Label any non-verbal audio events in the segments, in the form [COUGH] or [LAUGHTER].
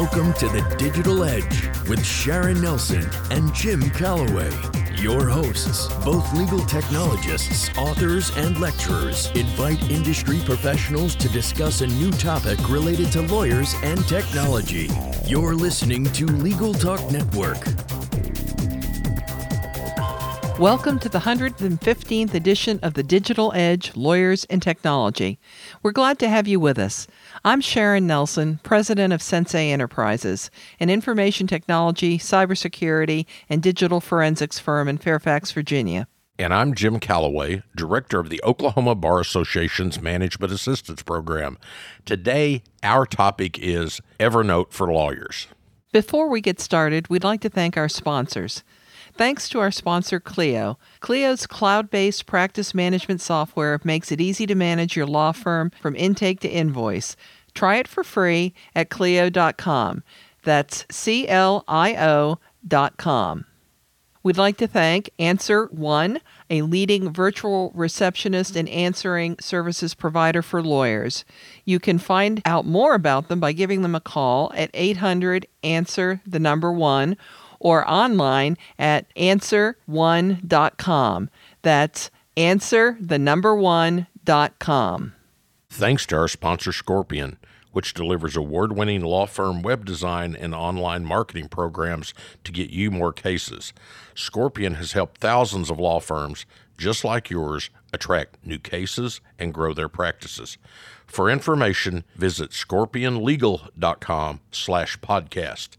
Welcome to the Digital Edge with Sharon Nelson and Jim Calloway. Your hosts, both legal technologists, authors, and lecturers, invite industry professionals to discuss a new topic related to lawyers and technology. You're listening to Legal Talk Network. Welcome to the 115th edition of the Digital Edge Lawyers and Technology. We're glad to have you with us. I'm Sharon Nelson, president of Sensei Enterprises, an information technology, cybersecurity, and digital forensics firm in Fairfax, Virginia. And I'm Jim Calloway, director of the Oklahoma Bar Association's Management Assistance Program. Today, our topic is Evernote for Lawyers. Before we get started, we'd like to thank our sponsors. Thanks to our sponsor, Clio. Clio's cloud based practice management software makes it easy to manage your law firm from intake to invoice. Try it for free at Clio.com. That's C L I O.com. We'd like to thank Answer One, a leading virtual receptionist and answering services provider for lawyers. You can find out more about them by giving them a call at 800 Answer the number one or online at answer1.com. That's answer the number one.com. Thanks to our sponsor Scorpion, which delivers award winning law firm web design and online marketing programs to get you more cases. Scorpion has helped thousands of law firms just like yours attract new cases and grow their practices. For information, visit scorpionlegal.com slash podcast.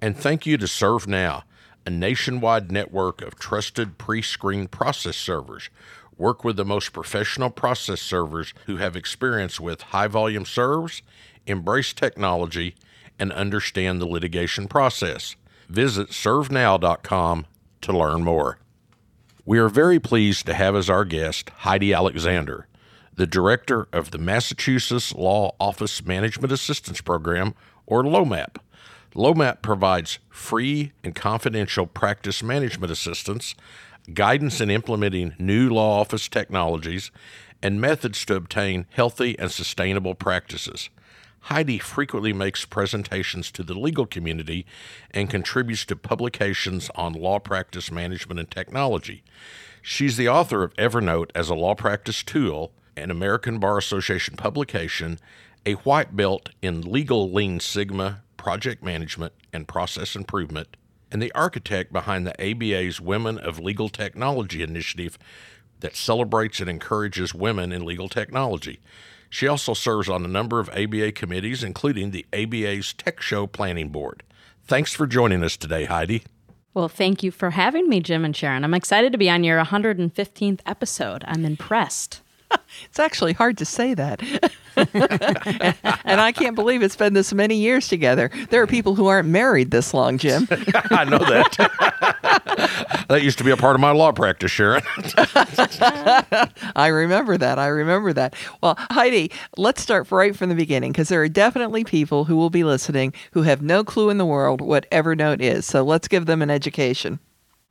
And thank you to ServeNow, a nationwide network of trusted pre screened process servers. Work with the most professional process servers who have experience with high volume serves, embrace technology, and understand the litigation process. Visit servenow.com to learn more. We are very pleased to have as our guest Heidi Alexander, the director of the Massachusetts Law Office Management Assistance Program, or LOMAP. LOMAP provides free and confidential practice management assistance, guidance in implementing new law office technologies, and methods to obtain healthy and sustainable practices. Heidi frequently makes presentations to the legal community and contributes to publications on law practice management and technology. She's the author of Evernote as a law practice tool, an American Bar Association publication, a white belt in legal lean sigma project management and process improvement, and the architect behind the ABA's Women of Legal Technology initiative that celebrates and encourages women in legal technology. She also serves on a number of ABA committees, including the ABA's Tech Show Planning Board. Thanks for joining us today, Heidi. Well, thank you for having me, Jim and Sharon. I'm excited to be on your 115th episode. I'm impressed. [LAUGHS] it's actually hard to say that. [LAUGHS] [LAUGHS] and I can't believe it's been this many years together. There are people who aren't married this long, Jim. [LAUGHS] I know that. [LAUGHS] that used to be a part of my law practice, Sharon. I remember that. I remember that. Well, Heidi, let's start right from the beginning because there are definitely people who will be listening who have no clue in the world what Evernote is. So let's give them an education.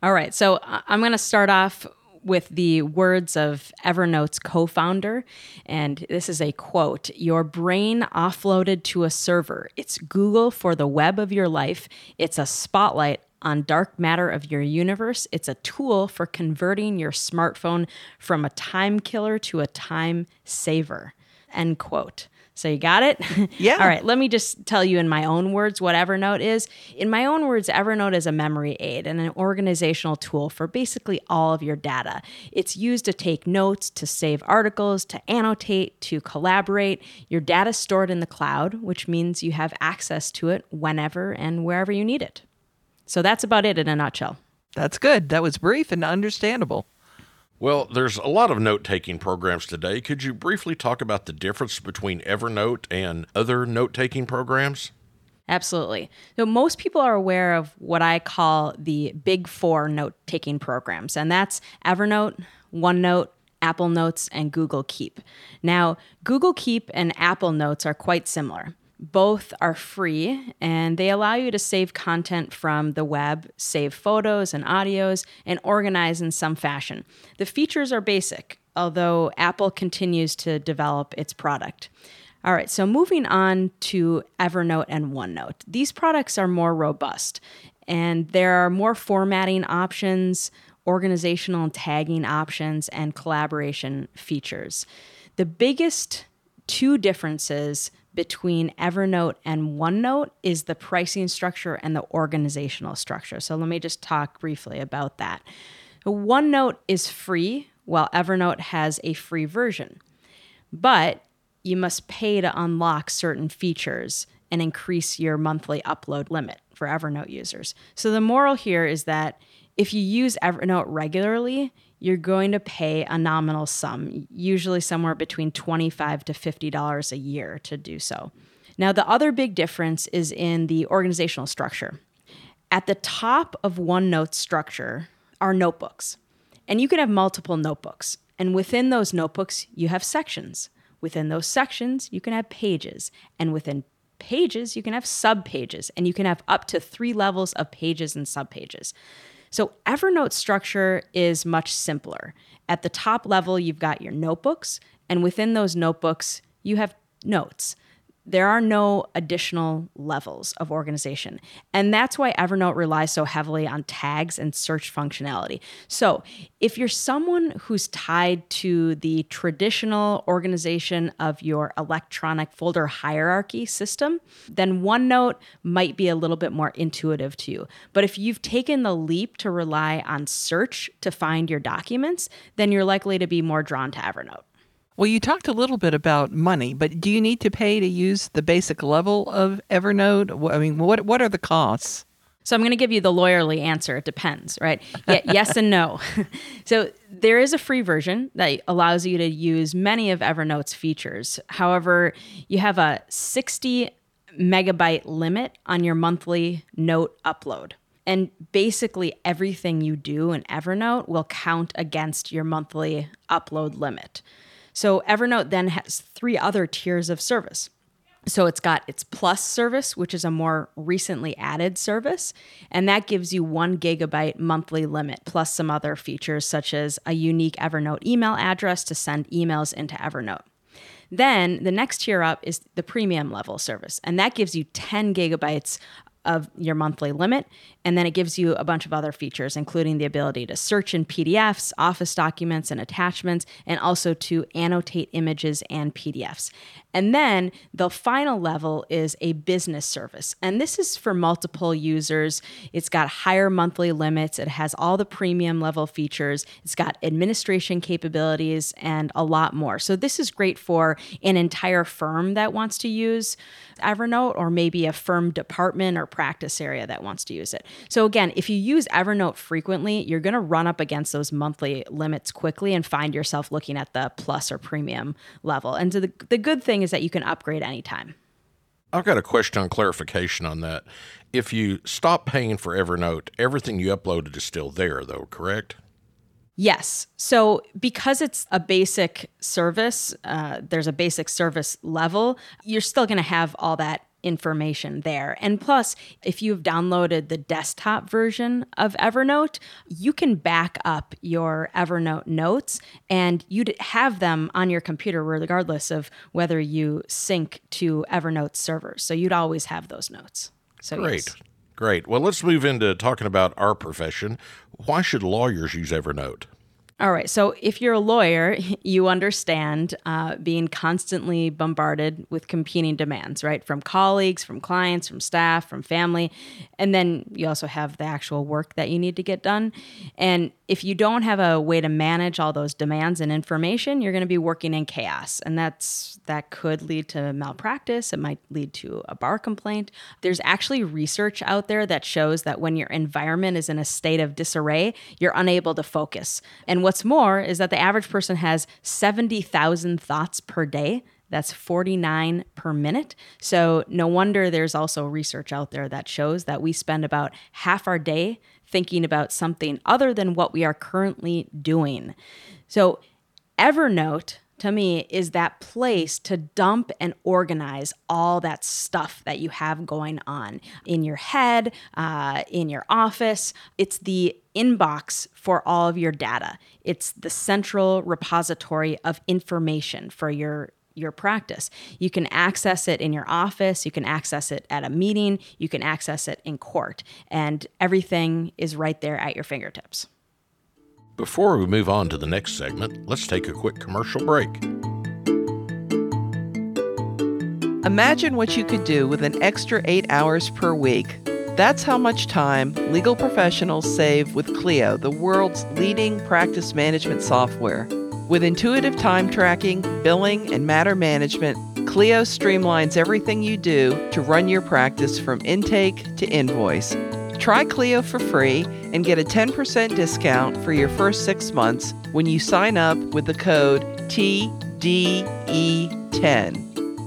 All right. So I'm going to start off with the words of Evernote's co founder. And this is a quote Your brain offloaded to a server. It's Google for the web of your life, it's a spotlight on dark matter of your universe. It's a tool for converting your smartphone from a time killer to a time saver. End quote. So you got it? [LAUGHS] Yeah. All right. Let me just tell you in my own words what Evernote is. In my own words, Evernote is a memory aid and an organizational tool for basically all of your data. It's used to take notes, to save articles, to annotate, to collaborate. Your data is stored in the cloud, which means you have access to it whenever and wherever you need it. So that's about it in a nutshell. That's good. That was brief and understandable. Well, there's a lot of note taking programs today. Could you briefly talk about the difference between Evernote and other note taking programs? Absolutely. So, most people are aware of what I call the big four note taking programs, and that's Evernote, OneNote, Apple Notes, and Google Keep. Now, Google Keep and Apple Notes are quite similar. Both are free and they allow you to save content from the web, save photos and audios, and organize in some fashion. The features are basic, although Apple continues to develop its product. All right, so moving on to Evernote and OneNote. These products are more robust and there are more formatting options, organizational and tagging options, and collaboration features. The biggest two differences between Evernote and OneNote is the pricing structure and the organizational structure. So let me just talk briefly about that. OneNote is free, while Evernote has a free version. But you must pay to unlock certain features and increase your monthly upload limit for Evernote users. So the moral here is that if you use Evernote regularly, you're going to pay a nominal sum, usually somewhere between 25 to $50 a year to do so. Now, the other big difference is in the organizational structure. At the top of OneNote's structure are notebooks, and you can have multiple notebooks. And within those notebooks, you have sections. Within those sections, you can have pages. And within pages, you can have subpages, and you can have up to three levels of pages and subpages. So Evernote structure is much simpler. At the top level, you've got your notebooks, and within those notebooks, you have notes there are no additional levels of organization. And that's why Evernote relies so heavily on tags and search functionality. So, if you're someone who's tied to the traditional organization of your electronic folder hierarchy system, then OneNote might be a little bit more intuitive to you. But if you've taken the leap to rely on search to find your documents, then you're likely to be more drawn to Evernote. Well, you talked a little bit about money, but do you need to pay to use the basic level of Evernote? I mean, what what are the costs? So I'm going to give you the lawyerly answer. It depends, right? Yeah, yes and no. [LAUGHS] so there is a free version that allows you to use many of Evernote's features. However, you have a 60 megabyte limit on your monthly note upload. And basically, everything you do in Evernote will count against your monthly upload limit. So Evernote then has three other tiers of service. So it's got its Plus service, which is a more recently added service, and that gives you one gigabyte monthly limit, plus some other features such as a unique Evernote email address to send emails into Evernote. Then the next tier up is the premium level service, and that gives you 10 gigabytes of your monthly limit. And then it gives you a bunch of other features, including the ability to search in PDFs, Office documents, and attachments, and also to annotate images and PDFs. And then the final level is a business service. And this is for multiple users. It's got higher monthly limits, it has all the premium level features, it's got administration capabilities, and a lot more. So, this is great for an entire firm that wants to use Evernote, or maybe a firm department or practice area that wants to use it. So, again, if you use Evernote frequently, you're going to run up against those monthly limits quickly and find yourself looking at the plus or premium level. And so, the, the good thing is that you can upgrade anytime. I've got a question on clarification on that. If you stop paying for Evernote, everything you uploaded is still there, though, correct? Yes. So, because it's a basic service, uh, there's a basic service level, you're still going to have all that information there. And plus, if you've downloaded the desktop version of Evernote, you can back up your Evernote notes and you'd have them on your computer regardless of whether you sync to Evernote servers. So you'd always have those notes. So Great. Yes. Great. Well, let's move into talking about our profession. Why should lawyers use Evernote? All right. So, if you're a lawyer, [LAUGHS] you understand uh, being constantly bombarded with competing demands, right? From colleagues, from clients, from staff, from family. And then you also have the actual work that you need to get done. And if you don't have a way to manage all those demands and information, you're going to be working in chaos. And that's that could lead to malpractice. It might lead to a bar complaint. There's actually research out there that shows that when your environment is in a state of disarray, you're unable to focus. And what's more is that the average person has 70,000 thoughts per day. That's 49 per minute. So, no wonder there's also research out there that shows that we spend about half our day thinking about something other than what we are currently doing. So, Evernote to me is that place to dump and organize all that stuff that you have going on in your head, uh, in your office. It's the inbox for all of your data, it's the central repository of information for your your practice. You can access it in your office, you can access it at a meeting, you can access it in court, and everything is right there at your fingertips. Before we move on to the next segment, let's take a quick commercial break. Imagine what you could do with an extra eight hours per week. That's how much time legal professionals save with Clio, the world's leading practice management software. With intuitive time tracking, billing, and matter management, Clio streamlines everything you do to run your practice from intake to invoice. Try Clio for free and get a 10% discount for your first six months when you sign up with the code TDE10.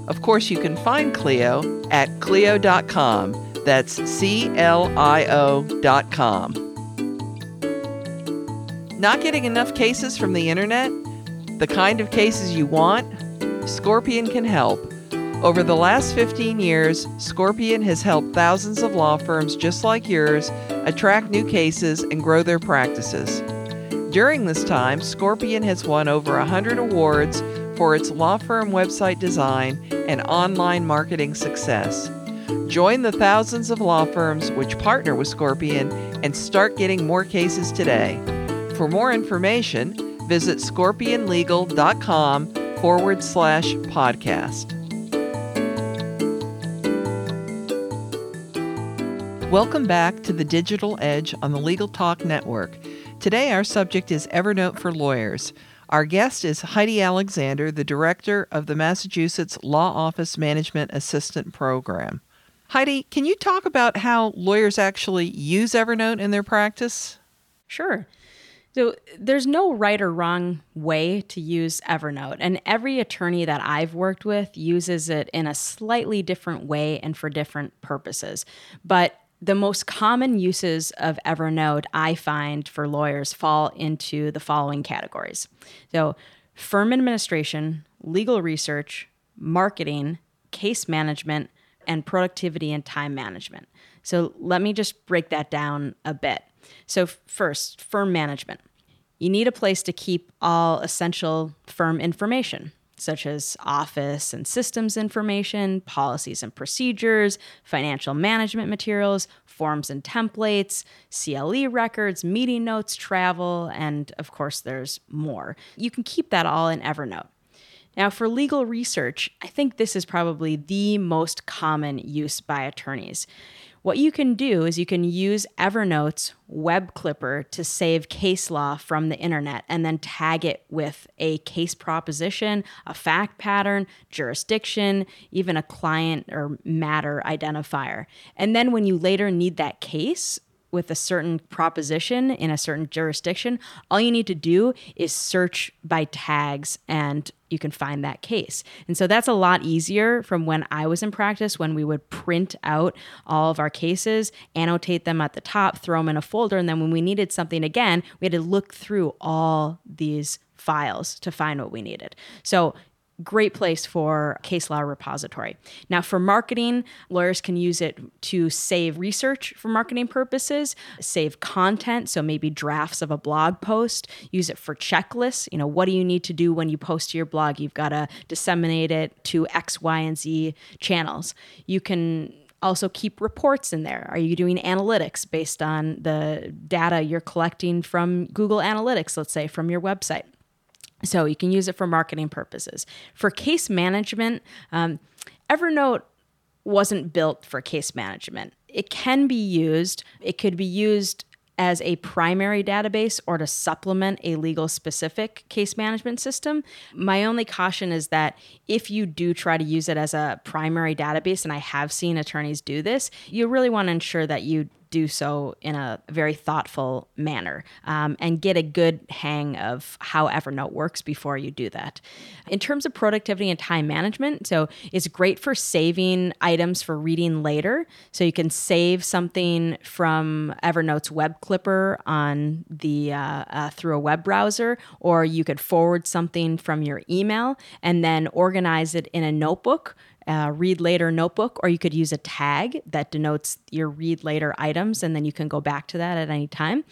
Of course, you can find Clio at Clio.com. That's C L I O.com. Not getting enough cases from the internet? The kind of cases you want? Scorpion can help. Over the last 15 years, Scorpion has helped thousands of law firms just like yours attract new cases and grow their practices. During this time, Scorpion has won over 100 awards for its law firm website design and online marketing success. Join the thousands of law firms which partner with Scorpion and start getting more cases today. For more information, visit scorpionlegal.com forward slash podcast. Welcome back to the Digital Edge on the Legal Talk Network. Today, our subject is Evernote for Lawyers. Our guest is Heidi Alexander, the director of the Massachusetts Law Office Management Assistant Program. Heidi, can you talk about how lawyers actually use Evernote in their practice? Sure. So there's no right or wrong way to use Evernote, and every attorney that I've worked with uses it in a slightly different way and for different purposes. But the most common uses of Evernote I find for lawyers fall into the following categories. So, firm administration, legal research, marketing, case management, and productivity and time management. So, let me just break that down a bit. So, first, firm management. You need a place to keep all essential firm information such as office and systems information, policies and procedures, financial management materials, forms and templates, CLE records, meeting notes, travel, and of course, there's more. You can keep that all in Evernote. Now, for legal research, I think this is probably the most common use by attorneys. What you can do is you can use Evernote's web clipper to save case law from the internet and then tag it with a case proposition, a fact pattern, jurisdiction, even a client or matter identifier. And then when you later need that case, with a certain proposition in a certain jurisdiction, all you need to do is search by tags and you can find that case. And so that's a lot easier from when I was in practice when we would print out all of our cases, annotate them at the top, throw them in a folder, and then when we needed something again, we had to look through all these files to find what we needed. So great place for case law repository. Now, for marketing, lawyers can use it to save research for marketing purposes, save content, so maybe drafts of a blog post, use it for checklists. You know, what do you need to do when you post to your blog? You've got to disseminate it to X, Y, and Z channels. You can also keep reports in there. Are you doing analytics based on the data you're collecting from Google Analytics, let's say, from your website? So you can use it for marketing purposes. For case management, um, Evernote wasn't built for case management. It can be used, it could be used as a primary database or to supplement a legal specific case management system. My only caution is that if you do try to use it as a primary database, and I have seen attorneys do this, you really want to ensure that you do so in a very thoughtful manner um, and get a good hang of how Evernote works before you do that. In terms of productivity and time management, so it's great for saving items for reading later. So you can save something from Evernote's web clipper on the uh, uh, through a web browser, or you could forward something from your email and then organize it in a notebook read later notebook, or you could use a tag that denotes your read later items, and then you can go back to that at any time.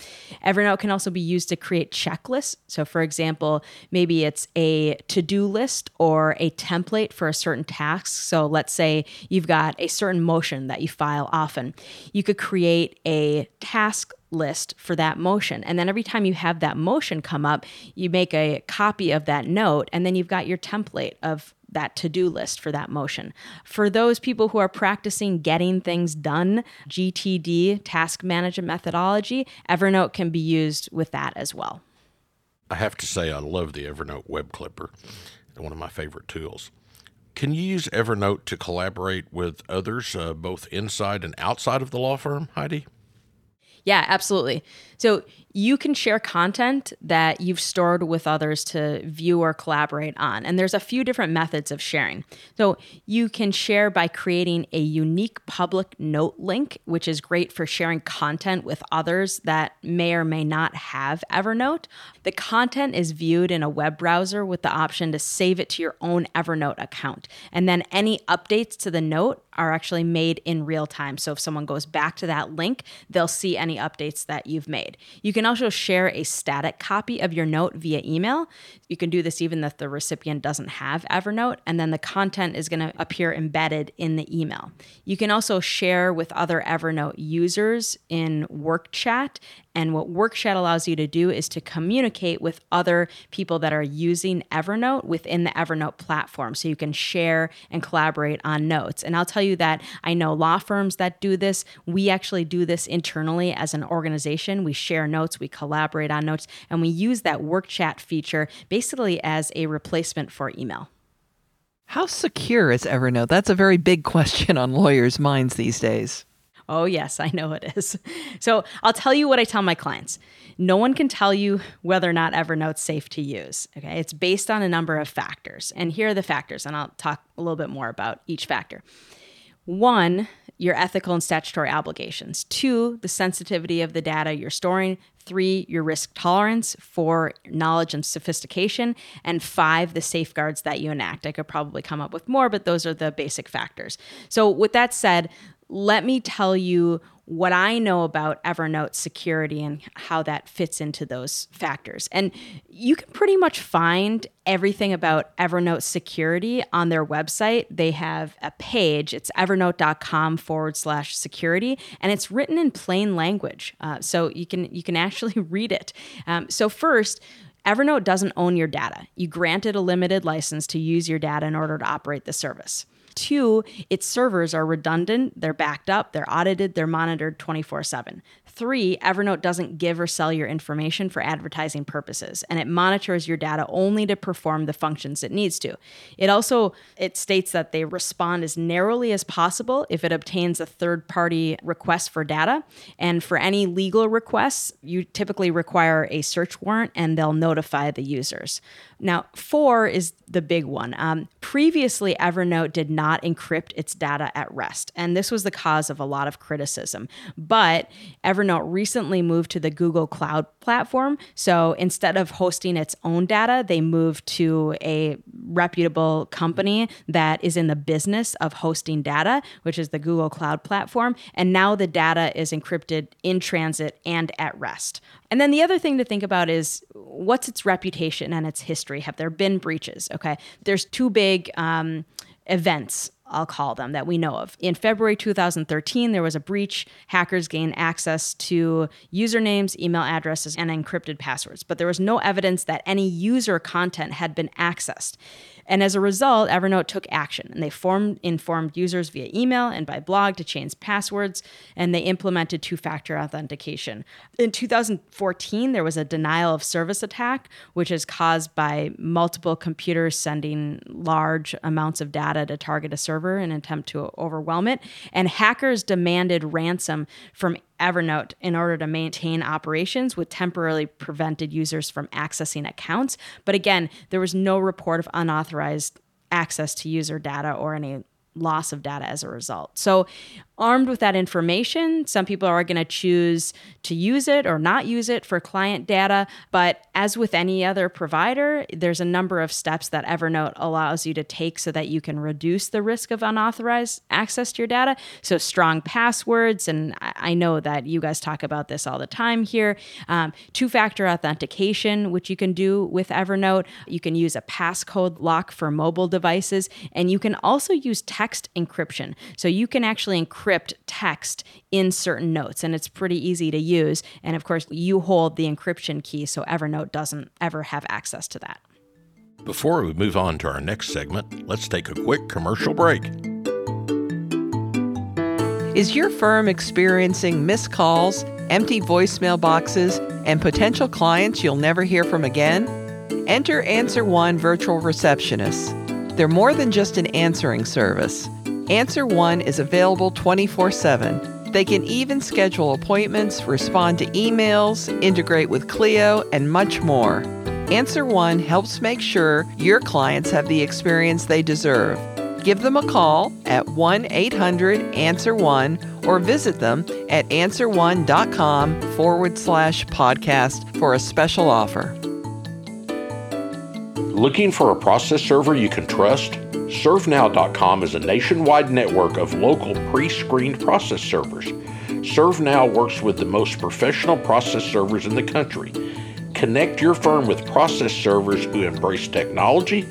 Evernote can also be used to create checklists. So, for example, maybe it's a to do list or a template for a certain task. So, let's say you've got a certain motion that you file often. You could create a task list for that motion. And then every time you have that motion come up, you make a copy of that note, and then you've got your template of that to do list for that motion. For those people who are practicing getting things done, GTD, task management methodology, Evernote can be used with that as well. I have to say, I love the Evernote Web Clipper, one of my favorite tools. Can you use Evernote to collaborate with others, uh, both inside and outside of the law firm, Heidi? Yeah, absolutely. So you can share content that you've stored with others to view or collaborate on. And there's a few different methods of sharing. So you can share by creating a unique public note link, which is great for sharing content with others that may or may not have Evernote. The content is viewed in a web browser with the option to save it to your own Evernote account. And then any updates to the note are actually made in real time. So if someone goes back to that link, they'll see any updates that you've made. You can also share a static copy of your note via email. You can do this even if the recipient doesn't have Evernote, and then the content is going to appear embedded in the email. You can also share with other Evernote users in work chat and what WorkChat allows you to do is to communicate with other people that are using Evernote within the Evernote platform. So you can share and collaborate on notes. And I'll tell you that I know law firms that do this. We actually do this internally as an organization. We share notes, we collaborate on notes, and we use that work chat feature basically as a replacement for email. How secure is Evernote? That's a very big [LAUGHS] question on lawyers' minds these days. Oh, yes, I know it is. [LAUGHS] So I'll tell you what I tell my clients. No one can tell you whether or not Evernote's safe to use. Okay. It's based on a number of factors. And here are the factors, and I'll talk a little bit more about each factor. One, your ethical and statutory obligations. Two, the sensitivity of the data you're storing. Three, your risk tolerance. Four, knowledge and sophistication. And five, the safeguards that you enact. I could probably come up with more, but those are the basic factors. So, with that said, let me tell you what I know about Evernote security and how that fits into those factors. And you can pretty much find everything about Evernote security on their website. They have a page, it's evernote.com forward slash security, and it's written in plain language. Uh, so you can you can actually [LAUGHS] read it. Um, so first, Evernote doesn't own your data. You granted a limited license to use your data in order to operate the service. Two, its servers are redundant, they're backed up, they're audited, they're monitored 24 7. Three, Evernote doesn't give or sell your information for advertising purposes, and it monitors your data only to perform the functions it needs to. It also it states that they respond as narrowly as possible if it obtains a third-party request for data, and for any legal requests, you typically require a search warrant, and they'll notify the users. Now, four is the big one. Um, previously, Evernote did not encrypt its data at rest, and this was the cause of a lot of criticism. But Evernote recently moved to the Google Cloud platform. So instead of hosting its own data, they moved to a reputable company that is in the business of hosting data, which is the Google Cloud platform. And now the data is encrypted in transit and at rest. And then the other thing to think about is what's its reputation and its history? Have there been breaches? Okay. There's two big um, events I'll call them, that we know of. In February 2013, there was a breach. Hackers gained access to usernames, email addresses, and encrypted passwords, but there was no evidence that any user content had been accessed. And as a result, Evernote took action and they formed, informed users via email and by blog to change passwords, and they implemented two factor authentication. In 2014, there was a denial of service attack, which is caused by multiple computers sending large amounts of data to target a server in an attempt to overwhelm it. And hackers demanded ransom from Evernote in order to maintain operations, which temporarily prevented users from accessing accounts. But again, there was no report of unauthorized access to user data or any loss of data as a result. So armed with that information, some people are going to choose to use it or not use it for client data. But as with any other provider, there's a number of steps that Evernote allows you to take so that you can reduce the risk of unauthorized access to your data. So, strong passwords, and I know that you guys talk about this all the time here. Um, Two factor authentication, which you can do with Evernote. You can use a passcode lock for mobile devices, and you can also use text encryption. So, you can actually encrypt text in certain notes, and it's pretty easy to use. And of course, you hold the encryption key, so Evernote doesn't ever have access to that. Before we move on to our next segment, let's take a quick commercial break. Is your firm experiencing missed calls, empty voicemail boxes, and potential clients you'll never hear from again? Enter Answer One Virtual Receptionists. They're more than just an answering service. Answer One is available 24 7. They can even schedule appointments, respond to emails, integrate with Clio, and much more. Answer One helps make sure your clients have the experience they deserve. Give them a call at 1 800 Answer One or visit them at answerone.com forward slash podcast for a special offer. Looking for a process server you can trust? ServeNow.com is a nationwide network of local pre screened process servers. ServeNow works with the most professional process servers in the country. Connect your firm with process servers who embrace technology,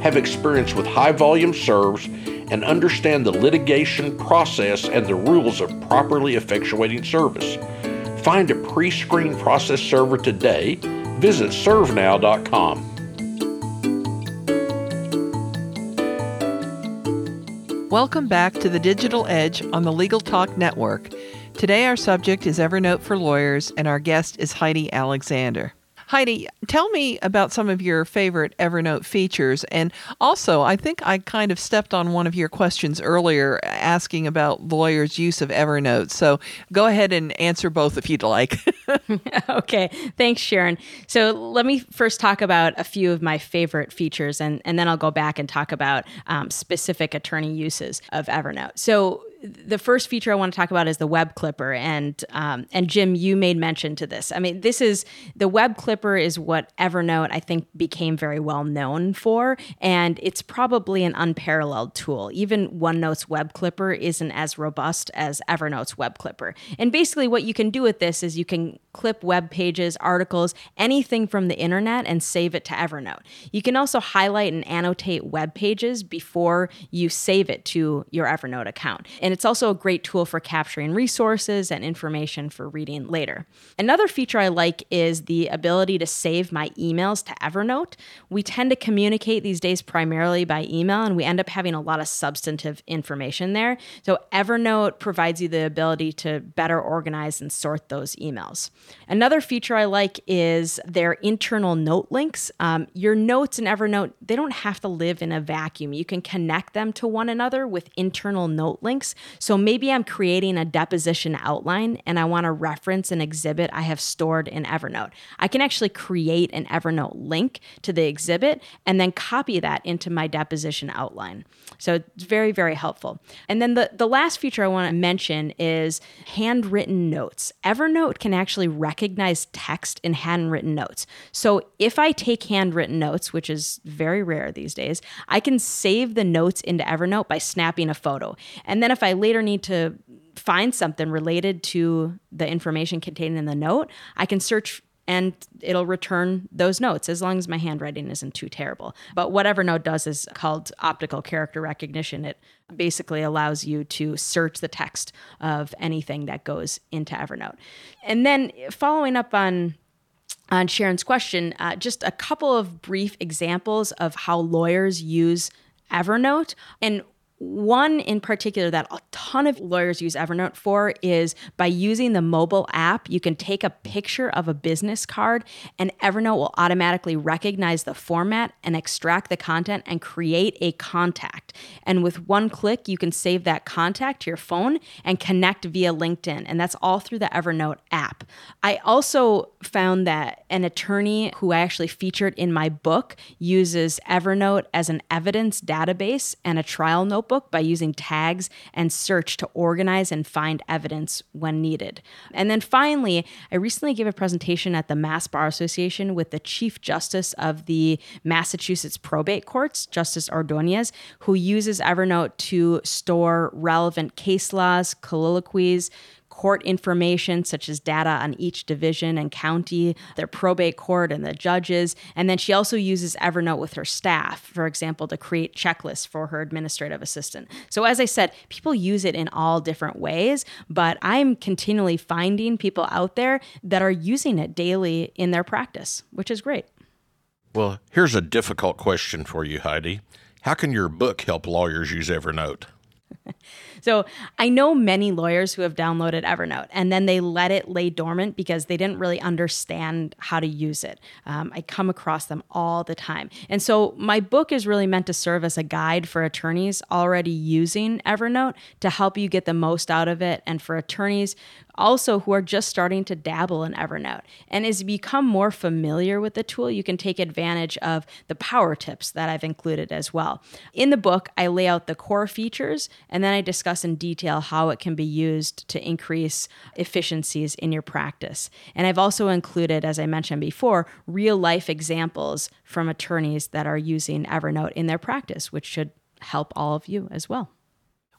have experience with high volume serves, and understand the litigation process and the rules of properly effectuating service. Find a pre screened process server today. Visit ServeNow.com. Welcome back to the Digital Edge on the Legal Talk Network. Today, our subject is Evernote for Lawyers, and our guest is Heidi Alexander. Heidi, tell me about some of your favorite Evernote features. And also, I think I kind of stepped on one of your questions earlier asking about lawyers' use of Evernote. So go ahead and answer both if you'd like. [LAUGHS] okay. Thanks, Sharon. So let me first talk about a few of my favorite features, and, and then I'll go back and talk about um, specific attorney uses of Evernote. So the first feature I want to talk about is the web clipper, and um, and Jim, you made mention to this. I mean, this is the web clipper is what Evernote I think became very well known for, and it's probably an unparalleled tool. Even OneNote's web clipper isn't as robust as Evernote's web clipper. And basically, what you can do with this is you can clip web pages, articles, anything from the internet, and save it to Evernote. You can also highlight and annotate web pages before you save it to your Evernote account. And it's also a great tool for capturing resources and information for reading later. Another feature I like is the ability to save my emails to Evernote. We tend to communicate these days primarily by email, and we end up having a lot of substantive information there. So, Evernote provides you the ability to better organize and sort those emails. Another feature I like is their internal note links. Um, your notes in Evernote, they don't have to live in a vacuum. You can connect them to one another with internal note links. So maybe I'm creating a deposition outline and I want to reference an exhibit I have stored in Evernote. I can actually create an Evernote link to the exhibit and then copy that into my deposition outline. So it's very, very helpful. And then the, the last feature I want to mention is handwritten notes. Evernote can actually recognize text in handwritten notes. So if I take handwritten notes, which is very rare these days, I can save the notes into Evernote by snapping a photo. And then if I later need to find something related to the information contained in the note, I can search and it'll return those notes as long as my handwriting isn't too terrible. But whatever Evernote does is called optical character recognition. It basically allows you to search the text of anything that goes into Evernote. And then following up on on Sharon's question, uh, just a couple of brief examples of how lawyers use Evernote. And one in particular that a ton of lawyers use Evernote for is by using the mobile app, you can take a picture of a business card and Evernote will automatically recognize the format and extract the content and create a contact. And with one click, you can save that contact to your phone and connect via LinkedIn. And that's all through the Evernote app. I also found that an attorney who I actually featured in my book uses Evernote as an evidence database and a trial notebook notebook by using tags and search to organize and find evidence when needed. And then finally, I recently gave a presentation at the Mass Bar Association with the Chief Justice of the Massachusetts Probate Courts, Justice Ordonez, who uses Evernote to store relevant case laws, colloquies, court information, such as data on each division and county, their probate court, and the judges. And then she also uses Evernote with her staff, for example, to create checklists for her administrative assistant. So, as I said, people use it in all different ways, but I'm continually finding people out there that are using it daily in their practice, which is great. Well, here's a difficult question for you, Heidi. How can your book help lawyers use Evernote? So I know many lawyers who have downloaded Evernote and then they let it lay dormant because they didn't really understand how to use it. Um, I come across them all the time. And so my book is really meant to serve as a guide for attorneys already using Evernote to help you get the most out of it and for attorneys also who are just starting to dabble in Evernote. And as you become more familiar with the tool, you can take advantage of the power tips that I've included as well. In the book, I lay out the core features and then I discuss in detail how it can be used to increase efficiencies in your practice. And I've also included, as I mentioned before, real life examples from attorneys that are using Evernote in their practice, which should help all of you as well.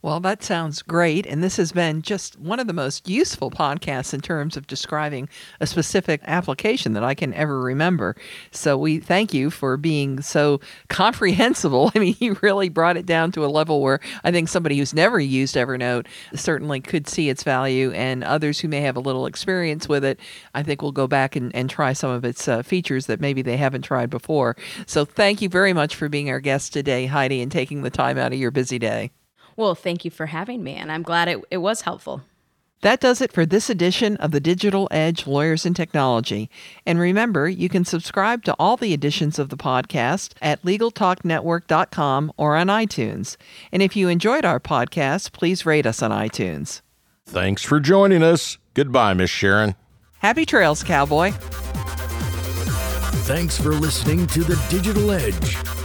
Well, that sounds great. And this has been just one of the most useful podcasts in terms of describing a specific application that I can ever remember. So we thank you for being so comprehensible. [LAUGHS] I mean, you really brought it down to a level where I think somebody who's never used Evernote certainly could see its value, and others who may have a little experience with it, I think will go back and, and try some of its uh, features that maybe they haven't tried before. So thank you very much for being our guest today, Heidi, and taking the time out of your busy day. Well, thank you for having me, and I'm glad it, it was helpful. That does it for this edition of the Digital Edge Lawyers and Technology. And remember, you can subscribe to all the editions of the podcast at LegalTalkNetwork.com or on iTunes. And if you enjoyed our podcast, please rate us on iTunes. Thanks for joining us. Goodbye, Miss Sharon. Happy trails, cowboy. Thanks for listening to The Digital Edge,